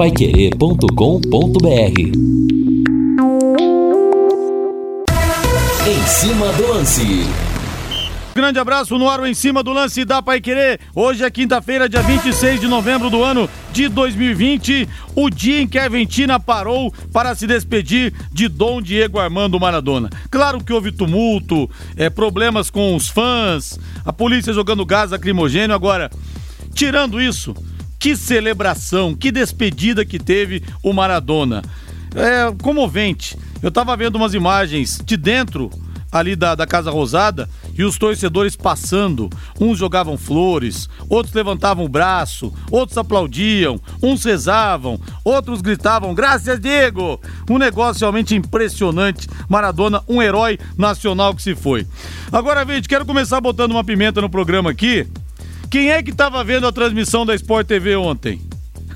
paiquerê.com.br Em cima do lance. Grande abraço no ar em cima do lance da Pai Querer. Hoje é quinta-feira, dia 26 de novembro do ano de 2020, o dia em que a Argentina parou para se despedir de Dom Diego Armando Maradona. Claro que houve tumulto, é, problemas com os fãs, a polícia jogando gás lacrimogênio. Agora, tirando isso, que celebração, que despedida que teve o Maradona. É comovente. Eu tava vendo umas imagens de dentro ali da, da Casa Rosada e os torcedores passando. Uns jogavam flores, outros levantavam o braço, outros aplaudiam, uns rezavam, outros gritavam: Graças, Diego! Um negócio realmente impressionante. Maradona, um herói nacional que se foi. Agora, gente, quero começar botando uma pimenta no programa aqui. Quem é que estava vendo a transmissão da Sport TV ontem?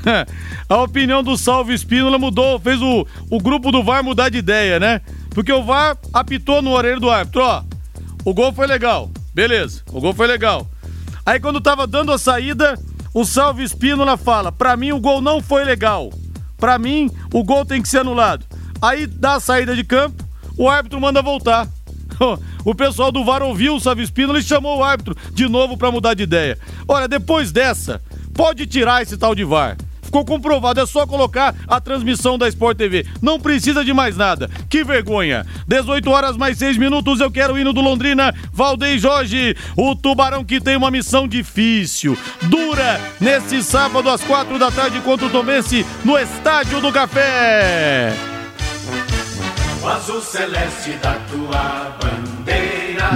a opinião do Salve Espínola mudou, fez o, o grupo do VAR mudar de ideia, né? Porque o VAR apitou no orelho do árbitro, ó. O gol foi legal. Beleza, o gol foi legal. Aí quando tava dando a saída, o Salve Espínola fala: "Para mim o gol não foi legal. Para mim o gol tem que ser anulado". Aí dá a saída de campo, o árbitro manda voltar. O pessoal do VAR ouviu o Salve Espínola e chamou o árbitro de novo para mudar de ideia. Olha, depois dessa, pode tirar esse tal de VAR. Ficou comprovado, é só colocar a transmissão da Sport TV. Não precisa de mais nada. Que vergonha. 18 horas mais 6 minutos, eu quero o hino do Londrina. Valdem Jorge, o Tubarão que tem uma missão difícil, dura, nesse sábado às 4 da tarde contra o Tomense no Estádio do Café. O azul celeste da tua bandeira.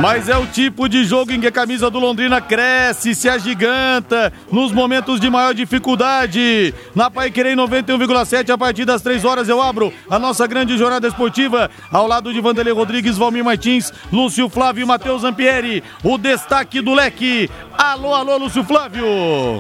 Mas é o tipo de jogo em que a camisa do Londrina cresce, se agiganta nos momentos de maior dificuldade. Na Pai Querer 91,7, a partir das 3 horas eu abro a nossa grande jornada esportiva ao lado de Vanderlei Rodrigues, Valmir Martins, Lúcio Flávio e Matheus Ampieri. O destaque do leque. Alô, alô, Lúcio Flávio.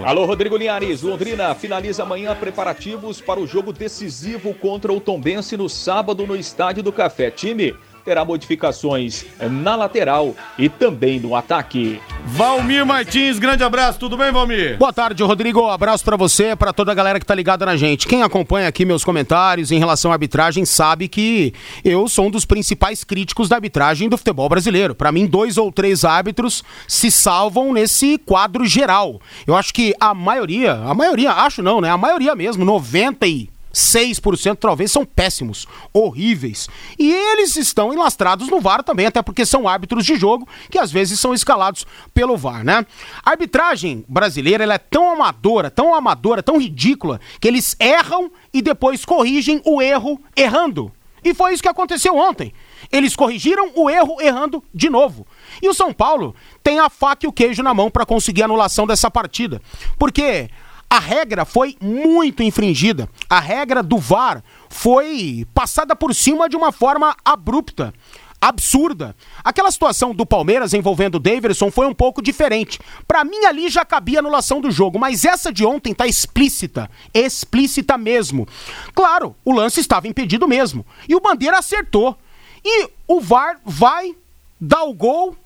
Alô, Rodrigo Linhares. Londrina finaliza amanhã preparativos para o jogo decisivo contra o Tombense no sábado no Estádio do Café. Time terá modificações na lateral e também no ataque. Valmir Martins, grande abraço, tudo bem, Valmir? Boa tarde, Rodrigo. Abraço para você, para toda a galera que tá ligada na gente. Quem acompanha aqui meus comentários em relação à arbitragem sabe que eu sou um dos principais críticos da arbitragem do futebol brasileiro. Para mim, dois ou três árbitros se salvam nesse quadro geral. Eu acho que a maioria, a maioria, acho não, né? A maioria mesmo, 90 e 6% talvez são péssimos, horríveis. E eles estão enlastrados no VAR também, até porque são árbitros de jogo que às vezes são escalados pelo VAR, né? A arbitragem brasileira ela é tão amadora, tão amadora, tão ridícula, que eles erram e depois corrigem o erro errando. E foi isso que aconteceu ontem. Eles corrigiram o erro errando de novo. E o São Paulo tem a faca e o queijo na mão para conseguir a anulação dessa partida. Porque a regra foi muito infringida. A regra do VAR foi passada por cima de uma forma abrupta. Absurda. Aquela situação do Palmeiras envolvendo o Davidson foi um pouco diferente. Para mim ali já cabia anulação do jogo, mas essa de ontem tá explícita, explícita mesmo. Claro, o lance estava impedido mesmo. E o Bandeira acertou. E o VAR vai dar o gol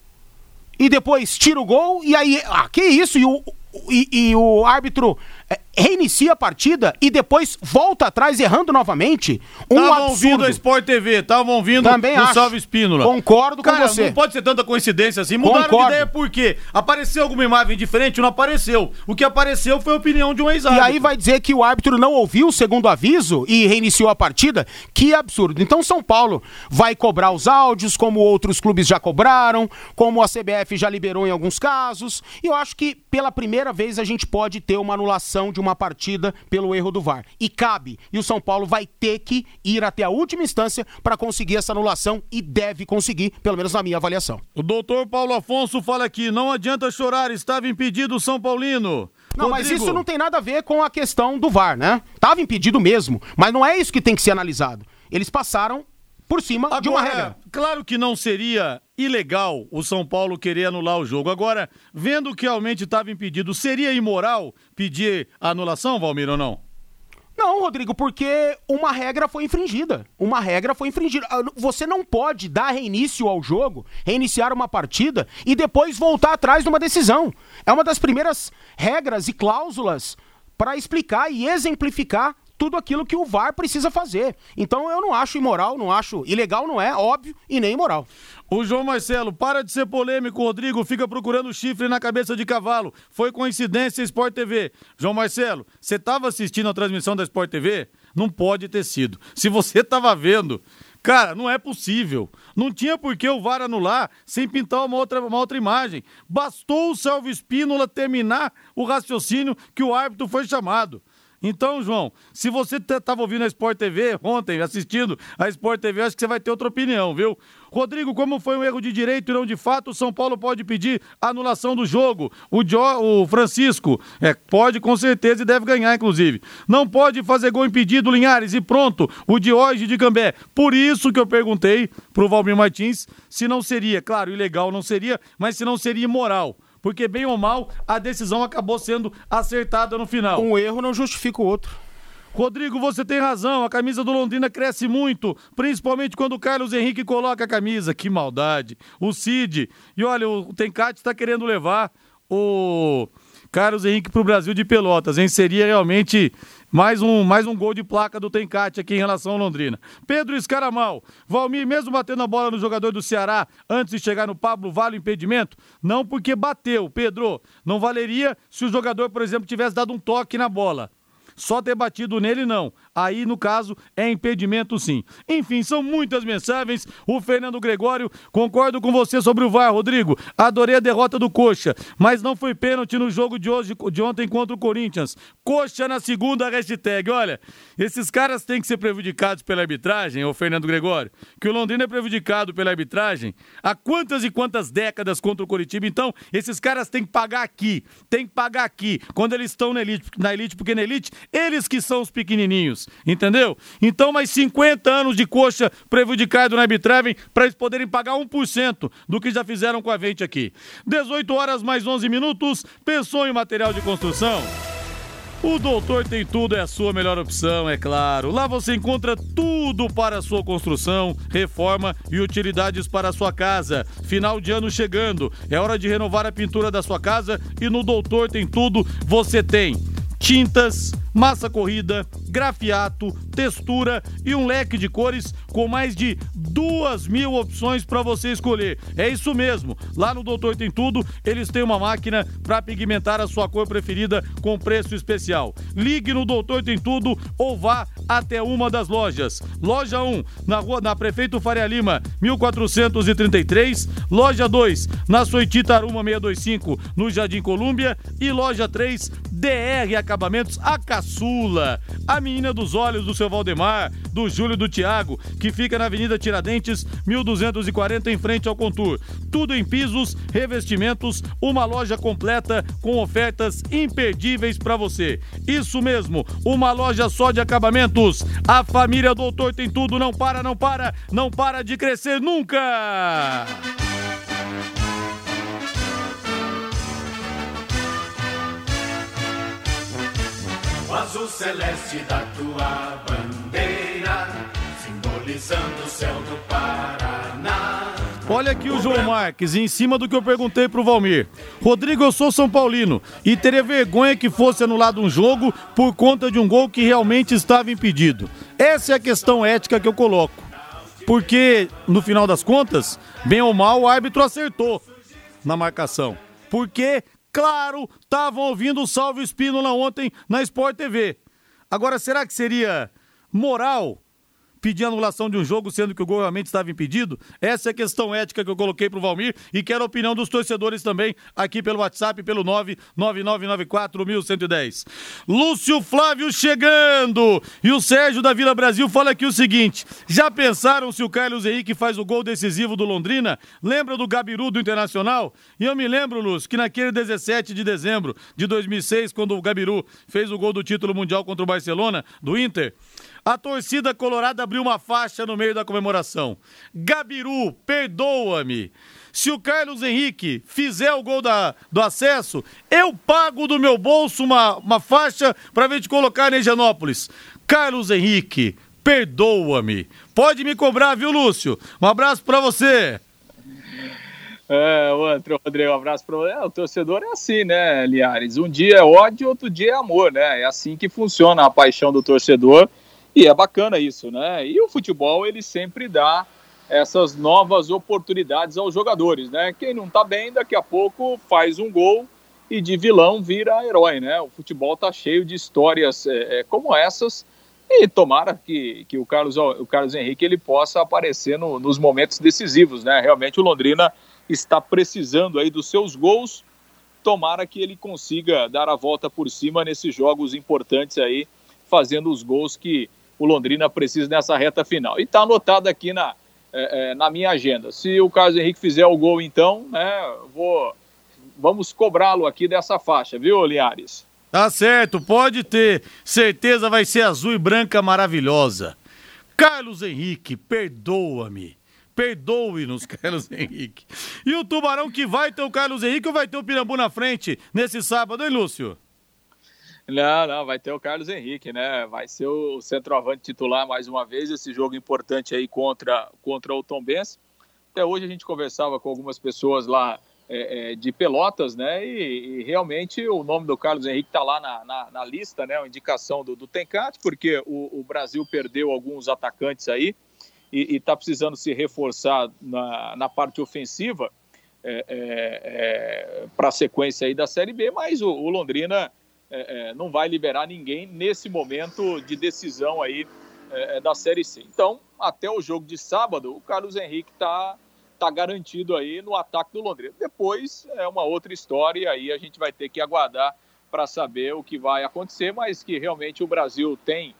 e depois tira o gol e aí, ah, que isso? E o, e, e o árbitro é, reinicia a partida e depois volta atrás errando novamente. Um Estavam ouvindo a Sport TV, estavam ouvindo Também o acho. Salve Espínola. Concordo com Cara, você. não pode ser tanta coincidência assim. Mudaram Concordo. de ideia por quê? Apareceu alguma imagem diferente? Não apareceu. O que apareceu foi a opinião de um ex E aí vai dizer que o árbitro não ouviu o segundo aviso e reiniciou a partida? Que absurdo. Então São Paulo vai cobrar os áudios, como outros clubes já cobraram, como a CBF já liberou em alguns casos. E eu acho que pela primeira vez a gente pode ter uma anulação de uma partida pelo erro do VAR. E cabe. E o São Paulo vai ter que ir até a última instância para conseguir essa anulação e deve conseguir, pelo menos na minha avaliação. O doutor Paulo Afonso fala aqui: não adianta chorar, estava impedido o São Paulino. Não, mas Rodrigo, isso não tem nada a ver com a questão do VAR, né? Tava impedido mesmo, mas não é isso que tem que ser analisado. Eles passaram por cima de uma Agora, regra. Claro que não seria ilegal o São Paulo querer anular o jogo. Agora, vendo que realmente estava impedido, seria imoral pedir anulação, Valmir, ou não? Não, Rodrigo, porque uma regra foi infringida. Uma regra foi infringida. Ah, Você não pode dar reinício ao jogo, reiniciar uma partida e depois voltar atrás numa decisão. É uma das primeiras regras e cláusulas para explicar e exemplificar tudo aquilo que o VAR precisa fazer. Então eu não acho imoral, não acho ilegal, não é, óbvio, e nem imoral. O João Marcelo, para de ser polêmico, Rodrigo, fica procurando chifre na cabeça de cavalo. Foi coincidência Sport TV. João Marcelo, você estava assistindo a transmissão da Sport TV? Não pode ter sido. Se você estava vendo, cara, não é possível. Não tinha por que o VAR anular sem pintar uma outra, uma outra imagem. Bastou o Salvo Espínola terminar o raciocínio que o árbitro foi chamado. Então, João, se você estava ouvindo a Sport TV ontem, assistindo a Sport TV, acho que você vai ter outra opinião, viu? Rodrigo, como foi um erro de direito e não de fato, o São Paulo pode pedir anulação do jogo. O, jo, o Francisco, é, pode com certeza e deve ganhar, inclusive. Não pode fazer gol impedido, Linhares, e pronto, o Diógenes de Gambé. Por isso que eu perguntei pro Valmir Martins se não seria, claro, ilegal não seria, mas se não seria imoral porque bem ou mal a decisão acabou sendo acertada no final. Um erro não justifica o outro. Rodrigo, você tem razão. A camisa do Londrina cresce muito, principalmente quando o Carlos Henrique coloca a camisa. Que maldade. O Cid. E olha, o Tencate está querendo levar o Carlos Henrique para o Brasil de Pelotas, hein? Seria realmente mais um, mais um gol de placa do Tencate aqui em relação ao Londrina. Pedro Escaramal. Valmir, mesmo batendo a bola no jogador do Ceará antes de chegar no Pablo, vale o impedimento? Não porque bateu, Pedro. Não valeria se o jogador, por exemplo, tivesse dado um toque na bola. Só ter batido nele, não. Aí, no caso, é impedimento sim. Enfim, são muitas mensagens. O Fernando Gregório, concordo com você sobre o VAR, Rodrigo. Adorei a derrota do Coxa, mas não foi pênalti no jogo de hoje, de ontem contra o Corinthians. Coxa na segunda hashtag. Olha, esses caras têm que ser prejudicados pela arbitragem, ô Fernando Gregório. Que o Londrina é prejudicado pela arbitragem há quantas e quantas décadas contra o Coritiba. Então, esses caras têm que pagar aqui, têm que pagar aqui, quando eles estão na elite, na elite porque na elite, eles que são os pequenininhos entendeu? Então, mais 50 anos de coxa prejudicado na arbitragem para eles poderem pagar 1% do que já fizeram com a gente aqui. 18 horas mais 11 minutos. Pensou em material de construção? O Doutor Tem Tudo é a sua melhor opção, é claro. Lá você encontra tudo para a sua construção, reforma e utilidades para a sua casa. Final de ano chegando, é hora de renovar a pintura da sua casa e no Doutor Tem Tudo você tem tintas, massa corrida, grafiato, textura e um leque de cores com mais de duas mil opções para você escolher. É isso mesmo. Lá no Doutor Tem Tudo, eles têm uma máquina para pigmentar a sua cor preferida com preço especial. Ligue no Doutor Tem Tudo ou vá até uma das lojas. Loja 1, na rua na Prefeito Faria Lima, 1433. Loja 2, na Soitita Aruma 625, no Jardim Colúmbia. E loja 3, DR Acabamentos, a caçula. A menina dos olhos do seu Valdemar, do Júlio do Tiago, que fica na Avenida Tiradentes, 1240, em frente ao Contur. Tudo em pisos, revestimentos, uma loja completa com ofertas imperdíveis para você. Isso mesmo, uma loja só de acabamentos. A família Doutor tem tudo, não para, não para, não para de crescer nunca! O azul celeste da tua bandeira, simbolizando o céu do Paraná. Olha aqui o João Marques, em cima do que eu perguntei pro Valmir. Rodrigo, eu sou São Paulino e teria vergonha que fosse anulado um jogo por conta de um gol que realmente estava impedido. Essa é a questão ética que eu coloco. Porque, no final das contas, bem ou mal, o árbitro acertou na marcação. Porque, claro, estavam ouvindo o Salve Espínola ontem na Sport TV. Agora, será que seria moral pedir anulação de um jogo, sendo que o gol realmente estava impedido? Essa é a questão ética que eu coloquei pro Valmir e quero a opinião dos torcedores também aqui pelo WhatsApp, pelo 999941110. Lúcio Flávio chegando! E o Sérgio da Vila Brasil fala aqui o seguinte: já pensaram se o Carlos Henrique faz o gol decisivo do Londrina? Lembra do Gabiru do Internacional? E eu me lembro, Lúcio, que naquele 17 de dezembro de 2006, quando o Gabiru fez o gol do título mundial contra o Barcelona, do Inter, a torcida colorada abriu uma faixa no meio da comemoração. Gabiru, perdoa-me. Se o Carlos Henrique fizer o gol da, do acesso, eu pago do meu bolso uma, uma faixa para ver te colocar em Higienópolis. Carlos Henrique, perdoa-me. Pode me cobrar, viu, Lúcio? Um abraço para você. É, outro, Rodrigo, um abraço para é, O torcedor é assim, né, Liares? Um dia é ódio, outro dia é amor, né? É assim que funciona a paixão do torcedor e é bacana isso, né? E o futebol, ele sempre dá essas novas oportunidades aos jogadores, né? Quem não tá bem, daqui a pouco faz um gol e de vilão vira herói, né? O futebol tá cheio de histórias é, é, como essas e tomara que, que o, Carlos, o Carlos Henrique ele possa aparecer no, nos momentos decisivos, né? Realmente o Londrina está precisando aí dos seus gols. Tomara que ele consiga dar a volta por cima nesses jogos importantes aí, fazendo os gols que o Londrina precisa nessa reta final. E está anotado aqui na, é, é, na minha agenda. Se o Carlos Henrique fizer o gol, então, né, vou, vamos cobrá-lo aqui dessa faixa, viu, Linhares? Tá certo, pode ter. Certeza vai ser azul e branca maravilhosa. Carlos Henrique, perdoa-me. Perdoe-nos, Carlos Henrique. E o Tubarão que vai ter o Carlos Henrique ou vai ter o Pirambu na frente nesse sábado, hein, Lúcio? Não, não, vai ter o Carlos Henrique, né? Vai ser o centroavante titular mais uma vez, esse jogo importante aí contra, contra o Tom Benz. Até hoje a gente conversava com algumas pessoas lá é, é, de Pelotas, né? E, e, realmente o nome do Carlos Henrique está lá na, na, na, lista, né? Uma indicação do, do Tencat, porque o, o Brasil perdeu alguns atacantes aí e está precisando se reforçar na, na parte ofensiva é, é, é para a sequência aí da Série B, mas o, o Londrina é, é, não vai liberar ninguém nesse momento de decisão aí é, da Série C. Então, até o jogo de sábado, o Carlos Henrique está tá garantido aí no ataque do Londrina. Depois é uma outra história e aí a gente vai ter que aguardar para saber o que vai acontecer, mas que realmente o Brasil tem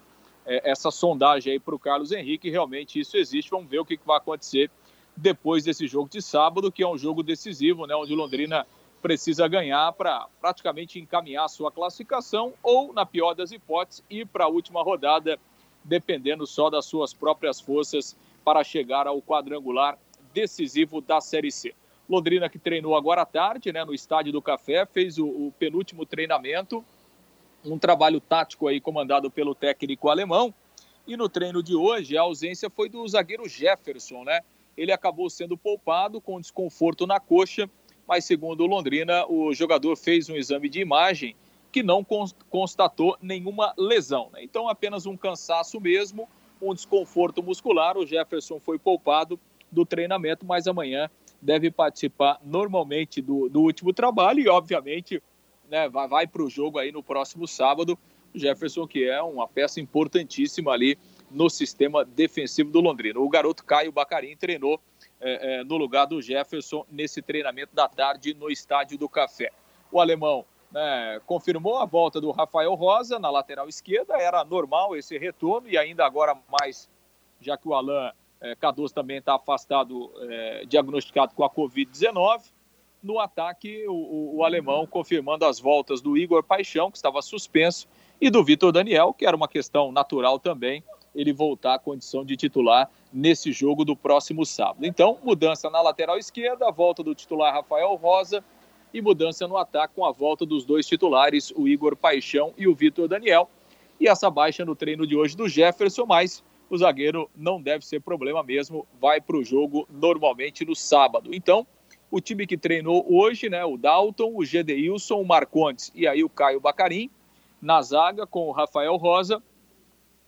é, essa sondagem aí para o Carlos Henrique. Realmente isso existe. Vamos ver o que, que vai acontecer depois desse jogo de sábado, que é um jogo decisivo, né, onde o Londrina precisa ganhar para praticamente encaminhar sua classificação ou, na pior das hipóteses, ir para a última rodada, dependendo só das suas próprias forças para chegar ao quadrangular decisivo da Série C. Londrina que treinou agora à tarde, né, no Estádio do Café, fez o, o penúltimo treinamento um trabalho tático aí comandado pelo técnico alemão. E no treino de hoje, a ausência foi do zagueiro Jefferson, né? Ele acabou sendo poupado com desconforto na coxa, mas segundo o Londrina, o jogador fez um exame de imagem que não constatou nenhuma lesão. Né? Então, apenas um cansaço mesmo, um desconforto muscular. O Jefferson foi poupado do treinamento, mas amanhã deve participar normalmente do, do último trabalho e, obviamente, né, vai, vai para o jogo aí no próximo sábado. Jefferson, que é uma peça importantíssima ali no sistema defensivo do Londrina. O garoto Caio Bacarim treinou é, é, no lugar do Jefferson nesse treinamento da tarde no Estádio do Café. O alemão né, confirmou a volta do Rafael Rosa na lateral esquerda, era normal esse retorno e ainda agora mais, já que o Alain é, Cardoso também está afastado, é, diagnosticado com a Covid-19 no ataque, o, o, o, alemão confirmando as voltas do Igor Paixão, que estava suspenso, e do Vitor Daniel, que era uma questão natural também, ele voltar à condição de titular nesse jogo do próximo sábado. Então, mudança na lateral esquerda, a volta do titular Rafael Rosa e mudança no ataque com a volta dos dois titulares, o Igor Paixão e o Vitor Daniel. E essa baixa no treino de hoje do Jefferson, mas o zagueiro não deve ser problema mesmo, vai para o jogo normalmente no sábado. Então, o time que treinou hoje, né, o Dalton, o Gedeilson, o Marcondes e aí o Caio Bacarim, na zaga com o Rafael Rosa,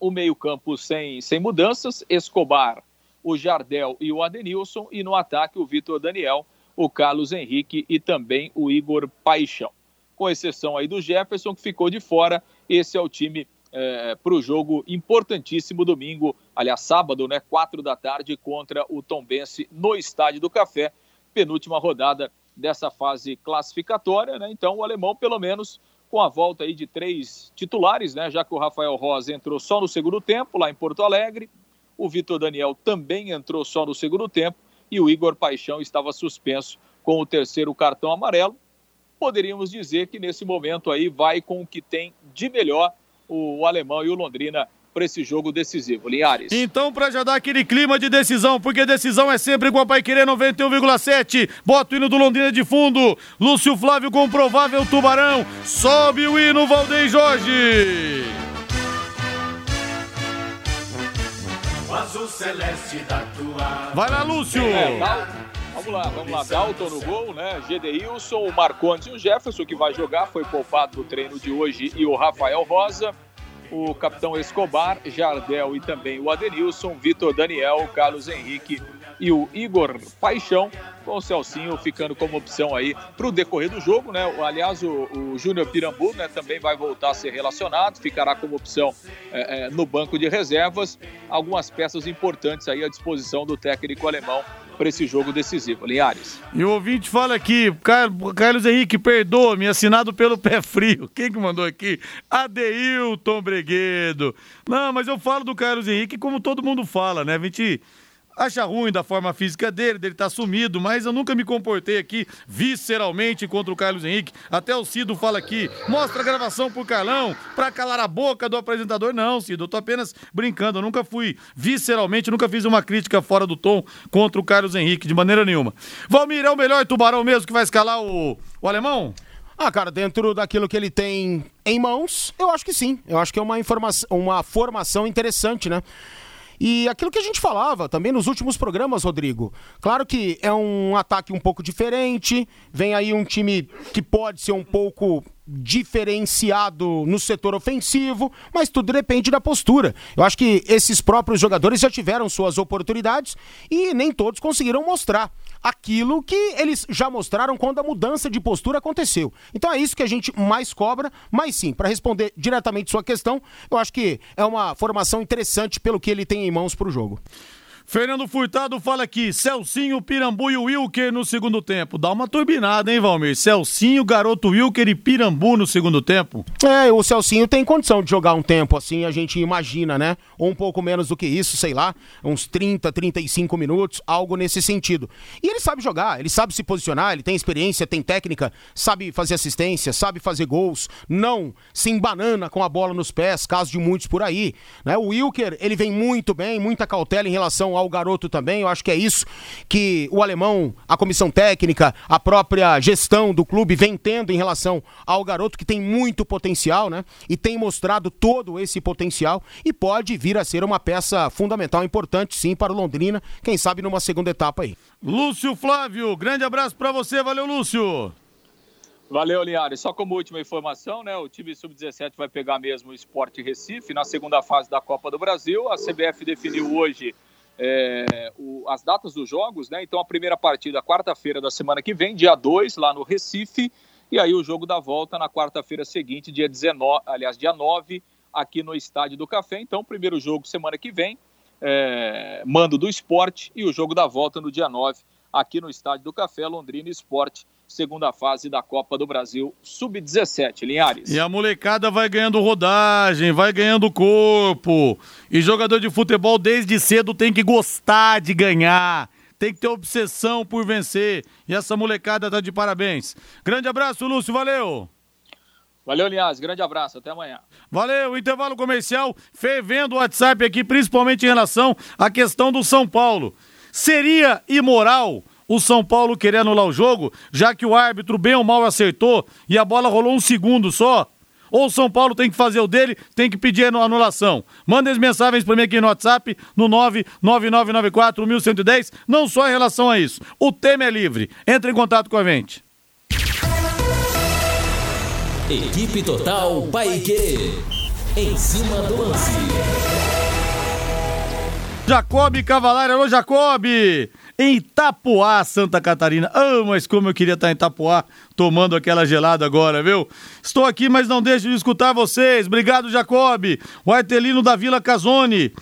o meio-campo sem, sem mudanças, Escobar, o Jardel e o Adenilson, e no ataque o Vitor Daniel, o Carlos Henrique e também o Igor Paixão. Com exceção aí do Jefferson, que ficou de fora, esse é o time é, para o jogo importantíssimo domingo, aliás, sábado, né, quatro da tarde, contra o Tombense no Estádio do Café penúltima rodada dessa fase classificatória, né? Então o alemão, pelo menos, com a volta aí de três titulares, né? Já que o Rafael Rosa entrou só no segundo tempo lá em Porto Alegre, o Vitor Daniel também entrou só no segundo tempo e o Igor Paixão estava suspenso com o terceiro cartão amarelo. Poderíamos dizer que nesse momento aí vai com o que tem de melhor o alemão e o Londrina para esse jogo decisivo. Linhares. Então, para já dar aquele clima de decisão, porque decisão é sempre com a Pai Querer 91,7. Bota o hino do Londrina de fundo. Lúcio Flávio com provável tubarão. Sobe o hino, Valdeir Jorge. O azul celeste da tua. Vai lá, Lúcio. É, tá, Vamos lá, vamos lá. Dalton no gol, né? Gedeilson, o Marcondes e o Jefferson, que vai jogar, foi poupado no treino de hoje, e o Rafael Rosa o capitão Escobar, Jardel e também o Adenilson, Vitor Daniel, Carlos Henrique e o Igor Paixão, com o Celcinho ficando como opção aí para o decorrer do jogo, né? Aliás, o, o Júnior Pirambu né, também vai voltar a ser relacionado, ficará como opção é, é, no banco de reservas. Algumas peças importantes aí à disposição do técnico alemão para esse jogo decisivo. Linhares. E o ouvinte fala aqui, Carlos Henrique, perdoa-me, assinado pelo pé frio. Quem que mandou aqui? Adeilton Breguedo. Não, mas eu falo do Carlos Henrique como todo mundo fala, né? A gente acha ruim da forma física dele, dele tá sumido, mas eu nunca me comportei aqui visceralmente contra o Carlos Henrique. Até o Cido fala aqui, mostra a gravação pro Carlão, pra calar a boca do apresentador. Não, Cido, eu tô apenas brincando, eu nunca fui visceralmente, nunca fiz uma crítica fora do tom contra o Carlos Henrique, de maneira nenhuma. Valmir, é o melhor tubarão mesmo que vai escalar o, o alemão? Ah, cara, dentro daquilo que ele tem em mãos, eu acho que sim. Eu acho que é uma informação, uma formação interessante, né? E aquilo que a gente falava também nos últimos programas, Rodrigo. Claro que é um ataque um pouco diferente, vem aí um time que pode ser um pouco diferenciado no setor ofensivo, mas tudo depende da postura. Eu acho que esses próprios jogadores já tiveram suas oportunidades e nem todos conseguiram mostrar aquilo que eles já mostraram quando a mudança de postura aconteceu. Então é isso que a gente mais cobra, mas sim, para responder diretamente sua questão, eu acho que é uma formação interessante pelo que ele tem em mãos para o jogo. Fernando Furtado fala aqui, Celcinho, Pirambu e Wilker no segundo tempo. Dá uma turbinada, hein, Valmir? Celcinho, Garoto Wilker e Pirambu no segundo tempo. É, o Celcinho tem condição de jogar um tempo assim, a gente imagina, né? Ou um pouco menos do que isso, sei lá, uns 30, 35 minutos, algo nesse sentido. E ele sabe jogar, ele sabe se posicionar, ele tem experiência, tem técnica, sabe fazer assistência, sabe fazer gols, não se embanana com a bola nos pés, caso de muitos por aí. Né? O Wilker, ele vem muito bem, muita cautela em relação ao garoto também. Eu acho que é isso que o alemão, a comissão técnica, a própria gestão do clube vem tendo em relação ao garoto que tem muito potencial, né? E tem mostrado todo esse potencial e pode vir a ser uma peça fundamental, importante sim para o Londrina, quem sabe numa segunda etapa aí. Lúcio Flávio, grande abraço para você, valeu Lúcio. Valeu, Linhares. Só como última informação, né? O time sub-17 vai pegar mesmo o Sport Recife na segunda fase da Copa do Brasil. A CBF definiu hoje é, o, as datas dos jogos, né? Então a primeira partida, quarta-feira da semana que vem, dia 2, lá no Recife, e aí o jogo da volta na quarta-feira seguinte, dia 19, aliás, dia 9, aqui no Estádio do Café. Então, primeiro jogo semana que vem, é, mando do esporte, e o jogo da volta no dia 9, aqui no Estádio do Café, Londrina Esporte segunda fase da Copa do Brasil Sub-17, Linhares. E a molecada vai ganhando rodagem, vai ganhando corpo. E jogador de futebol desde cedo tem que gostar de ganhar. Tem que ter obsessão por vencer. E essa molecada tá de parabéns. Grande abraço, Lúcio, valeu! Valeu, Linhares. Grande abraço. Até amanhã. Valeu. Intervalo comercial. Fervendo o WhatsApp aqui, principalmente em relação à questão do São Paulo. Seria imoral o São Paulo querer anular o jogo, já que o árbitro bem ou mal acertou e a bola rolou um segundo só? Ou o São Paulo tem que fazer o dele, tem que pedir a anulação? Manda as mensagens para mim aqui no WhatsApp, no 99994-1110, não só em relação a isso. O tema é livre. Entre em contato com a gente. Equipe Total Paique. Em cima do lance. Jacob Cavalari, alô Jacob! Em Itapuá, Santa Catarina. Ah, oh, mas como eu queria estar em Itapuá tomando aquela gelada agora, viu? Estou aqui, mas não deixo de escutar vocês. Obrigado, Jacob. O Artelino da Vila Casone.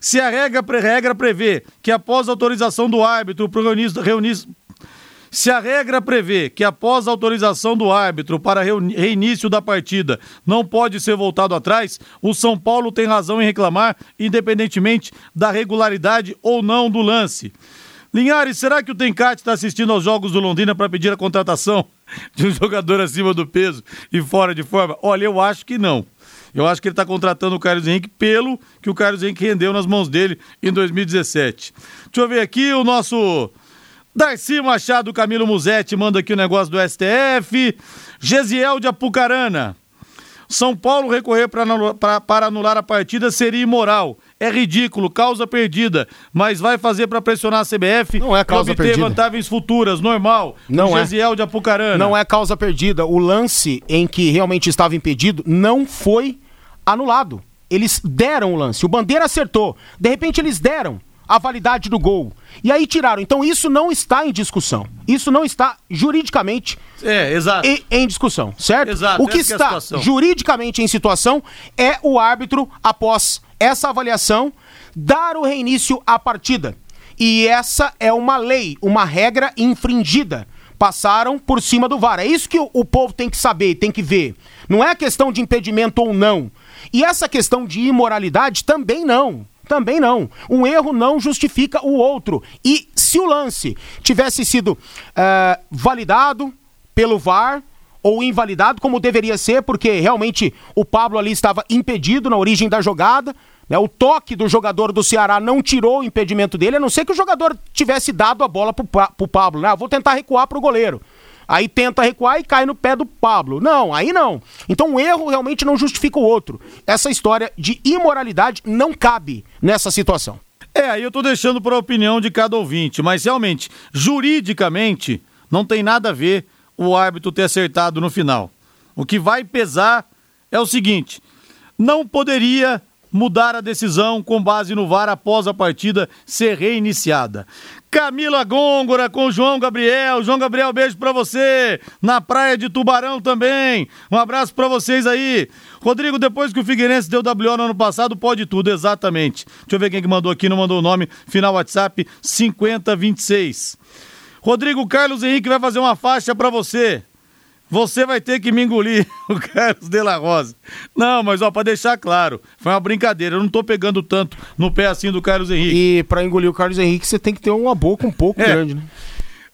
Se a regra, regra prevê que após autorização do árbitro para reunir, se a regra prevê que após autorização do árbitro para reinício da partida não pode ser voltado atrás, o São Paulo tem razão em reclamar, independentemente da regularidade ou não do lance. Linhares, será que o Tencate está assistindo aos jogos do Londrina para pedir a contratação de um jogador acima do peso e fora de forma? Olha, eu acho que não. Eu acho que ele está contratando o Carlos Henrique pelo que o Carlos Henrique rendeu nas mãos dele em 2017. Deixa eu ver aqui o nosso Darcy Machado Camilo Musetti manda aqui o negócio do STF. Gesiel de Apucarana. São Paulo recorrer pra anular, pra, para anular a partida seria imoral. É ridículo, causa perdida. Mas vai fazer para pressionar a CBF Não é causa obter perdida. vantagens futuras, normal. Não o é. Gesiel de Apucarana. Não é causa perdida. O lance em que realmente estava impedido não foi anulado. Eles deram o lance. O Bandeira acertou. De repente eles deram a validade do gol. E aí tiraram. Então isso não está em discussão. Isso não está juridicamente É, exato. em, em discussão, certo? Exato, o que essa que é está juridicamente em situação é o árbitro, após essa avaliação, dar o reinício à partida. E essa é uma lei, uma regra infringida. Passaram por cima do VAR. É isso que o, o povo tem que saber, tem que ver. Não é questão de impedimento ou não. E essa questão de imoralidade também não. Também não. Um erro não justifica o outro. E se o lance tivesse sido eh, validado pelo VAR ou invalidado, como deveria ser, porque realmente o Pablo ali estava impedido na origem da jogada. né? O toque do jogador do Ceará não tirou o impedimento dele, a não ser que o jogador tivesse dado a bola pro, Pa- pro Pablo. Né? Ah, Vou tentar recuar pro goleiro. Aí tenta recuar e cai no pé do Pablo. Não, aí não. Então um erro realmente não justifica o outro. Essa história de imoralidade não cabe nessa situação. É, aí eu tô deixando para a opinião de cada ouvinte, mas realmente, juridicamente, não tem nada a ver o árbitro ter acertado no final. O que vai pesar é o seguinte: não poderia mudar a decisão com base no VAR após a partida ser reiniciada. Camila Gôngora com João Gabriel. João Gabriel, beijo pra você. Na praia de Tubarão também. Um abraço pra vocês aí. Rodrigo, depois que o Figueirense deu WO no ano passado, pode tudo, exatamente. Deixa eu ver quem que mandou aqui, não mandou o nome. Final WhatsApp 5026. Rodrigo Carlos Henrique vai fazer uma faixa pra você. Você vai ter que me engolir, o Carlos de la Rosa. Não, mas ó, pra deixar claro, foi uma brincadeira. Eu não tô pegando tanto no pé assim do Carlos Henrique. E pra engolir o Carlos Henrique, você tem que ter uma boca um pouco É. grande, né?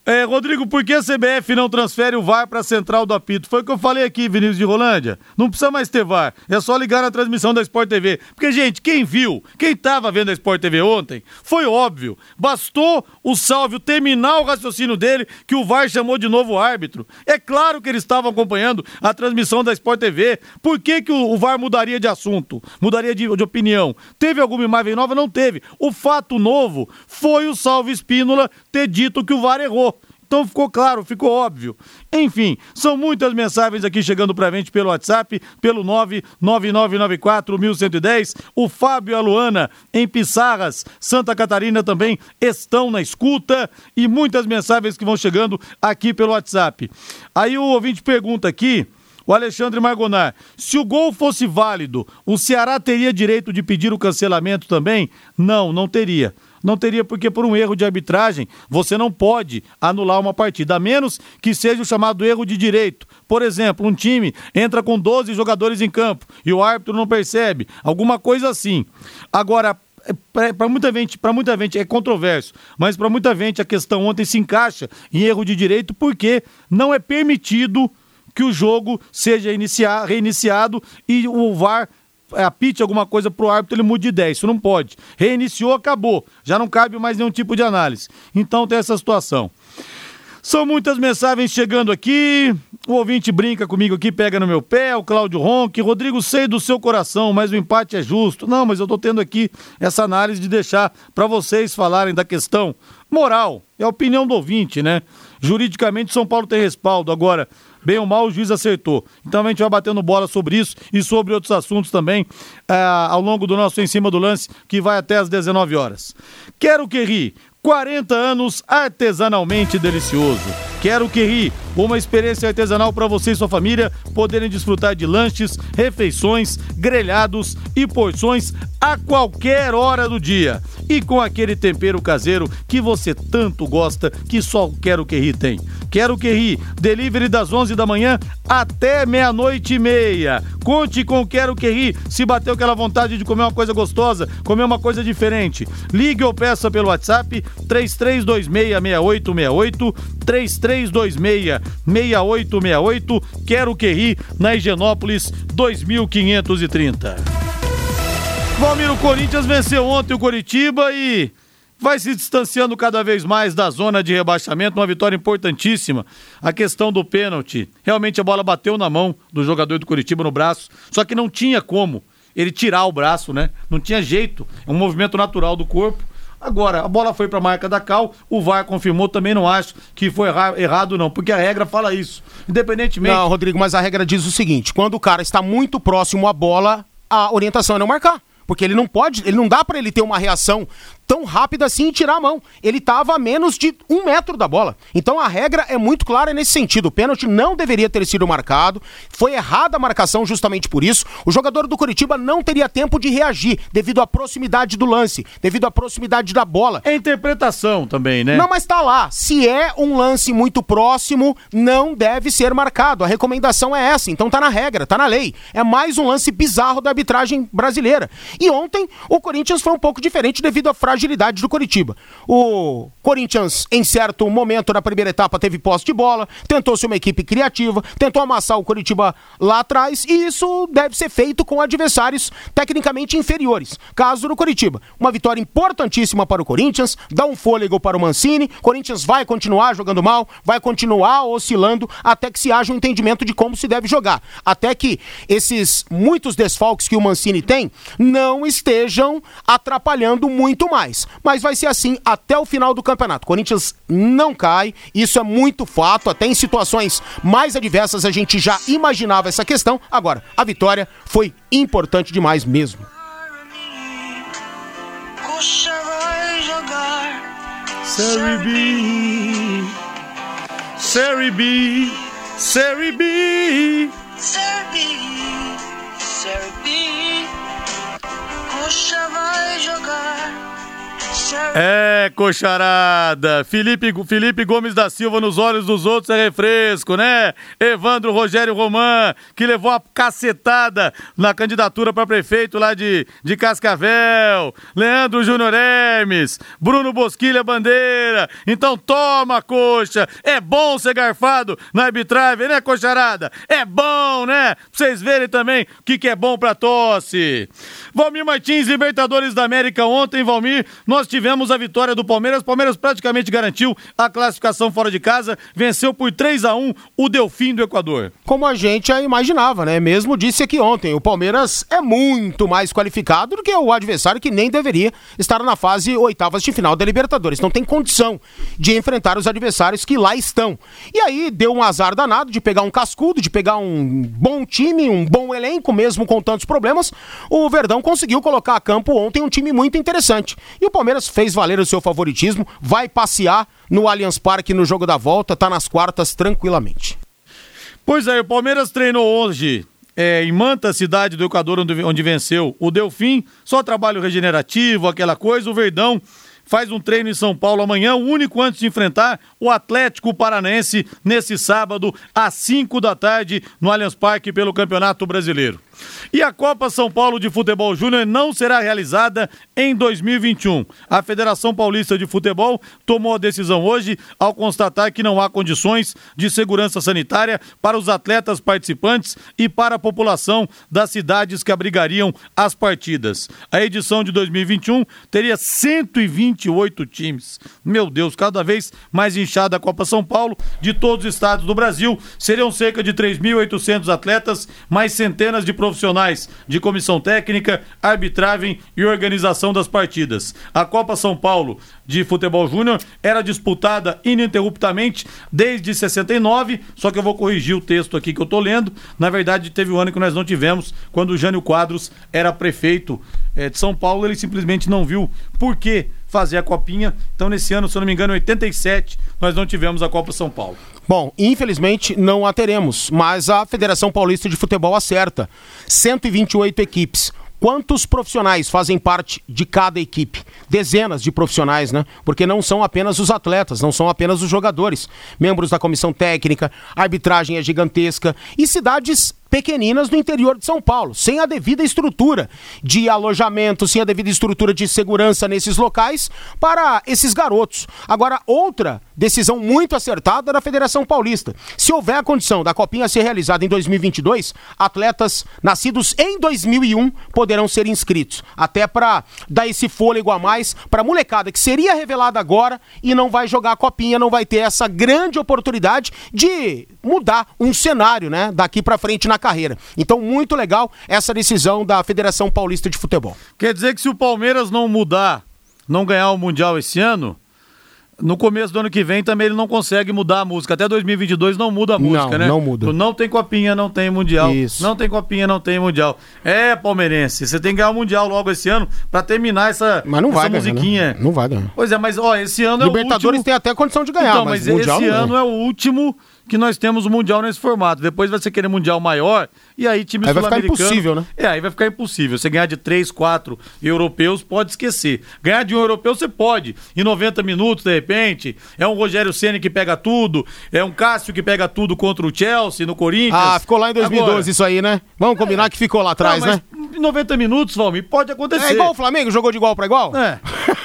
É, Rodrigo, por que a CBF não transfere o VAR para a central do apito? Foi o que eu falei aqui, Vinícius de Rolândia. Não precisa mais ter VAR. É só ligar na transmissão da Sport TV. Porque, gente, quem viu, quem tava vendo a Sport TV ontem, foi óbvio. Bastou o Sálvio terminar o raciocínio dele que o VAR chamou de novo árbitro. É claro que eles estavam acompanhando a transmissão da Sport TV. Por que, que o, o VAR mudaria de assunto? Mudaria de, de opinião? Teve alguma imagem nova? Não teve. O fato novo foi o Salve Espínola ter dito que o VAR errou. Então ficou claro, ficou óbvio. Enfim, são muitas mensagens aqui chegando pra gente pelo WhatsApp, pelo 99994-1110. O Fábio e a Luana, em Pissarras, Santa Catarina, também estão na escuta. E muitas mensagens que vão chegando aqui pelo WhatsApp. Aí o ouvinte pergunta aqui. O Alexandre Margonar, se o gol fosse válido, o Ceará teria direito de pedir o cancelamento também? Não, não teria. Não teria porque por um erro de arbitragem você não pode anular uma partida, a menos que seja o chamado erro de direito. Por exemplo, um time entra com 12 jogadores em campo e o árbitro não percebe, alguma coisa assim. Agora, para muita gente, para muita gente é controverso, mas para muita gente a questão ontem se encaixa em erro de direito porque não é permitido que o jogo seja inicia- reiniciado e o VAR apite alguma coisa pro árbitro, ele mude de ideia. Isso não pode. Reiniciou, acabou. Já não cabe mais nenhum tipo de análise. Então tem essa situação. São muitas mensagens chegando aqui. O ouvinte brinca comigo aqui, pega no meu pé. O Cláudio Ronque. Rodrigo, sei do seu coração, mas o empate é justo. Não, mas eu tô tendo aqui essa análise de deixar para vocês falarem da questão moral. É a opinião do ouvinte, né? Juridicamente, São Paulo tem respaldo. Agora, bem ou mal, o juiz acertou. Então a gente vai batendo bola sobre isso e sobre outros assuntos também ah, ao longo do nosso Em Cima do Lance, que vai até às 19 horas. Quero que ri. 40 anos artesanalmente delicioso. Quero que ri, uma experiência artesanal para você e sua família poderem desfrutar de lanches, refeições, grelhados e porções a qualquer hora do dia. E com aquele tempero caseiro que você tanto gosta, que só o Quero Que Ri tem. Quero Que Ri, delivery das 11 da manhã até meia-noite e meia. Conte com o Quero Que Ri, se bateu aquela vontade de comer uma coisa gostosa, comer uma coisa diferente. Ligue ou peça pelo WhatsApp 33266868, 33266868. Quero Que Ri, na Higienópolis 2530. Valmir, o Corinthians venceu ontem o Coritiba e vai se distanciando cada vez mais da zona de rebaixamento, uma vitória importantíssima. A questão do pênalti. Realmente a bola bateu na mão do jogador do Curitiba no braço, só que não tinha como ele tirar o braço, né? Não tinha jeito. É um movimento natural do corpo. Agora, a bola foi para a marca da Cal, o VAR confirmou, também não acho que foi errado não, porque a regra fala isso. Independentemente... Não, Rodrigo, mas a regra diz o seguinte, quando o cara está muito próximo à bola, a orientação é não marcar. Porque ele não pode, ele não dá para ele ter uma reação tão rápida assim e tirar a mão. Ele estava a menos de um metro da bola. Então a regra é muito clara nesse sentido. O pênalti não deveria ter sido marcado. Foi errada a marcação justamente por isso. O jogador do Curitiba não teria tempo de reagir devido à proximidade do lance, devido à proximidade da bola. É interpretação também, né? Não, mas tá lá. Se é um lance muito próximo, não deve ser marcado. A recomendação é essa. Então tá na regra, tá na lei. É mais um lance bizarro da arbitragem brasileira. E ontem o Corinthians foi um pouco diferente devido à fragilidade do Coritiba. O Corinthians, em certo momento na primeira etapa, teve posse de bola, tentou ser uma equipe criativa, tentou amassar o Coritiba lá atrás, e isso deve ser feito com adversários tecnicamente inferiores. Caso do Coritiba. Uma vitória importantíssima para o Corinthians, dá um fôlego para o Mancini. Corinthians vai continuar jogando mal, vai continuar oscilando até que se haja um entendimento de como se deve jogar. Até que esses muitos desfalques que o Mancini tem não estejam atrapalhando muito mais mais. Mas vai ser assim até o final do campeonato. Corinthians não cai, isso é muito fato. Até em situações mais adversas a gente já imaginava essa questão. Agora, a vitória foi importante demais mesmo. Coxa vai jogar Série B Série B Série B Série B Série B Coxa vai jogar é, coxarada. Felipe, Felipe Gomes da Silva nos olhos dos outros é refresco, né? Evandro Rogério Roman, que levou a cacetada na candidatura para prefeito lá de, de Cascavel. Leandro Júnior Hermes, Bruno Bosquilha Bandeira. Então toma, coxa. É bom ser garfado na arbitragem, né, coxarada? É bom, né? Pra vocês verem também o que, que é bom pra tosse. Valmir Martins, Libertadores da América ontem, Valmir, nós tivemos tivemos a vitória do Palmeiras. Palmeiras praticamente garantiu a classificação fora de casa, venceu por 3 a 1 o Delfim do Equador. Como a gente imaginava, né? Mesmo disse aqui ontem, o Palmeiras é muito mais qualificado do que o adversário que nem deveria estar na fase oitavas de final da Libertadores. Não tem condição de enfrentar os adversários que lá estão. E aí deu um azar danado de pegar um cascudo, de pegar um bom time, um bom elenco, mesmo com tantos problemas. O Verdão conseguiu colocar a campo ontem um time muito interessante. E o Palmeiras fez valer o seu favoritismo, vai passear no Allianz Parque no jogo da volta, tá nas quartas tranquilamente. Pois é, o Palmeiras treinou hoje é, em Manta, cidade do Equador, onde, onde venceu o Delfim, só trabalho regenerativo, aquela coisa, o Verdão faz um treino em São Paulo amanhã, o único antes de enfrentar o Atlético Paranense nesse sábado, às 5 da tarde, no Allianz Parque, pelo Campeonato Brasileiro. E a Copa São Paulo de Futebol Júnior não será realizada em 2021. A Federação Paulista de Futebol tomou a decisão hoje ao constatar que não há condições de segurança sanitária para os atletas participantes e para a população das cidades que abrigariam as partidas. A edição de 2021 teria 128 times. Meu Deus, cada vez mais inchada a Copa São Paulo de todos os estados do Brasil. Seriam cerca de 3.800 atletas, mais centenas de profissionais profissionais de comissão técnica, arbitragem e organização das partidas. A Copa São Paulo de Futebol Júnior era disputada ininterruptamente desde 69, só que eu vou corrigir o texto aqui que eu tô lendo. Na verdade, teve um ano que nós não tivemos, quando o Jânio Quadros era prefeito é, de São Paulo, ele simplesmente não viu por que fazer a copinha. Então, nesse ano, se eu não me engano, em 87, nós não tivemos a Copa São Paulo. Bom, infelizmente não a teremos, mas a Federação Paulista de Futebol acerta. 128 equipes. Quantos profissionais fazem parte de cada equipe? Dezenas de profissionais, né? Porque não são apenas os atletas, não são apenas os jogadores. Membros da comissão técnica, a arbitragem é gigantesca e cidades pequeninas no interior de São Paulo, sem a devida estrutura de alojamento, sem a devida estrutura de segurança nesses locais para esses garotos. Agora, outra decisão muito acertada da Federação Paulista. Se houver a condição da Copinha ser realizada em 2022, atletas nascidos em 2001 poderão ser inscritos, até para dar esse fôlego a mais para a molecada que seria revelada agora e não vai jogar a Copinha, não vai ter essa grande oportunidade de mudar um cenário, né, daqui para frente na carreira. Então, muito legal essa decisão da Federação Paulista de Futebol. Quer dizer que se o Palmeiras não mudar, não ganhar o Mundial esse ano, no começo do ano que vem também ele não consegue mudar a música. Até 2022 não muda a música, não, né? Não muda. Não tem copinha, não tem mundial. Isso. Não tem copinha, não tem mundial. É, palmeirense, você tem que ganhar o mundial logo esse ano pra terminar essa, Mas não essa vai ganhar, musiquinha. né? Não vai ganhar. Pois é, mas ó, esse ano é o Libertadores último... tem até condição de ganhar, então, mas, mas, esse não ano é o último que nós temos o Mundial nesse formato. Depois vai ser aquele Mundial maior e aí time Aí vai ficar sul-americano... impossível, né? É, aí vai ficar impossível. Você ganhar de três, quatro europeus, pode esquecer. Ganhar de um europeu, você pode. Em 90 minutos, de repente. É um Rogério Ceni que pega tudo. É um Cássio que pega tudo contra o Chelsea, no Corinthians. Ah, ficou lá em 2012 Agora, isso aí, né? Vamos combinar que ficou lá atrás, não, mas né? Em 90 minutos, Valmir, pode acontecer. É igual o Flamengo, jogou de igual pra igual? É.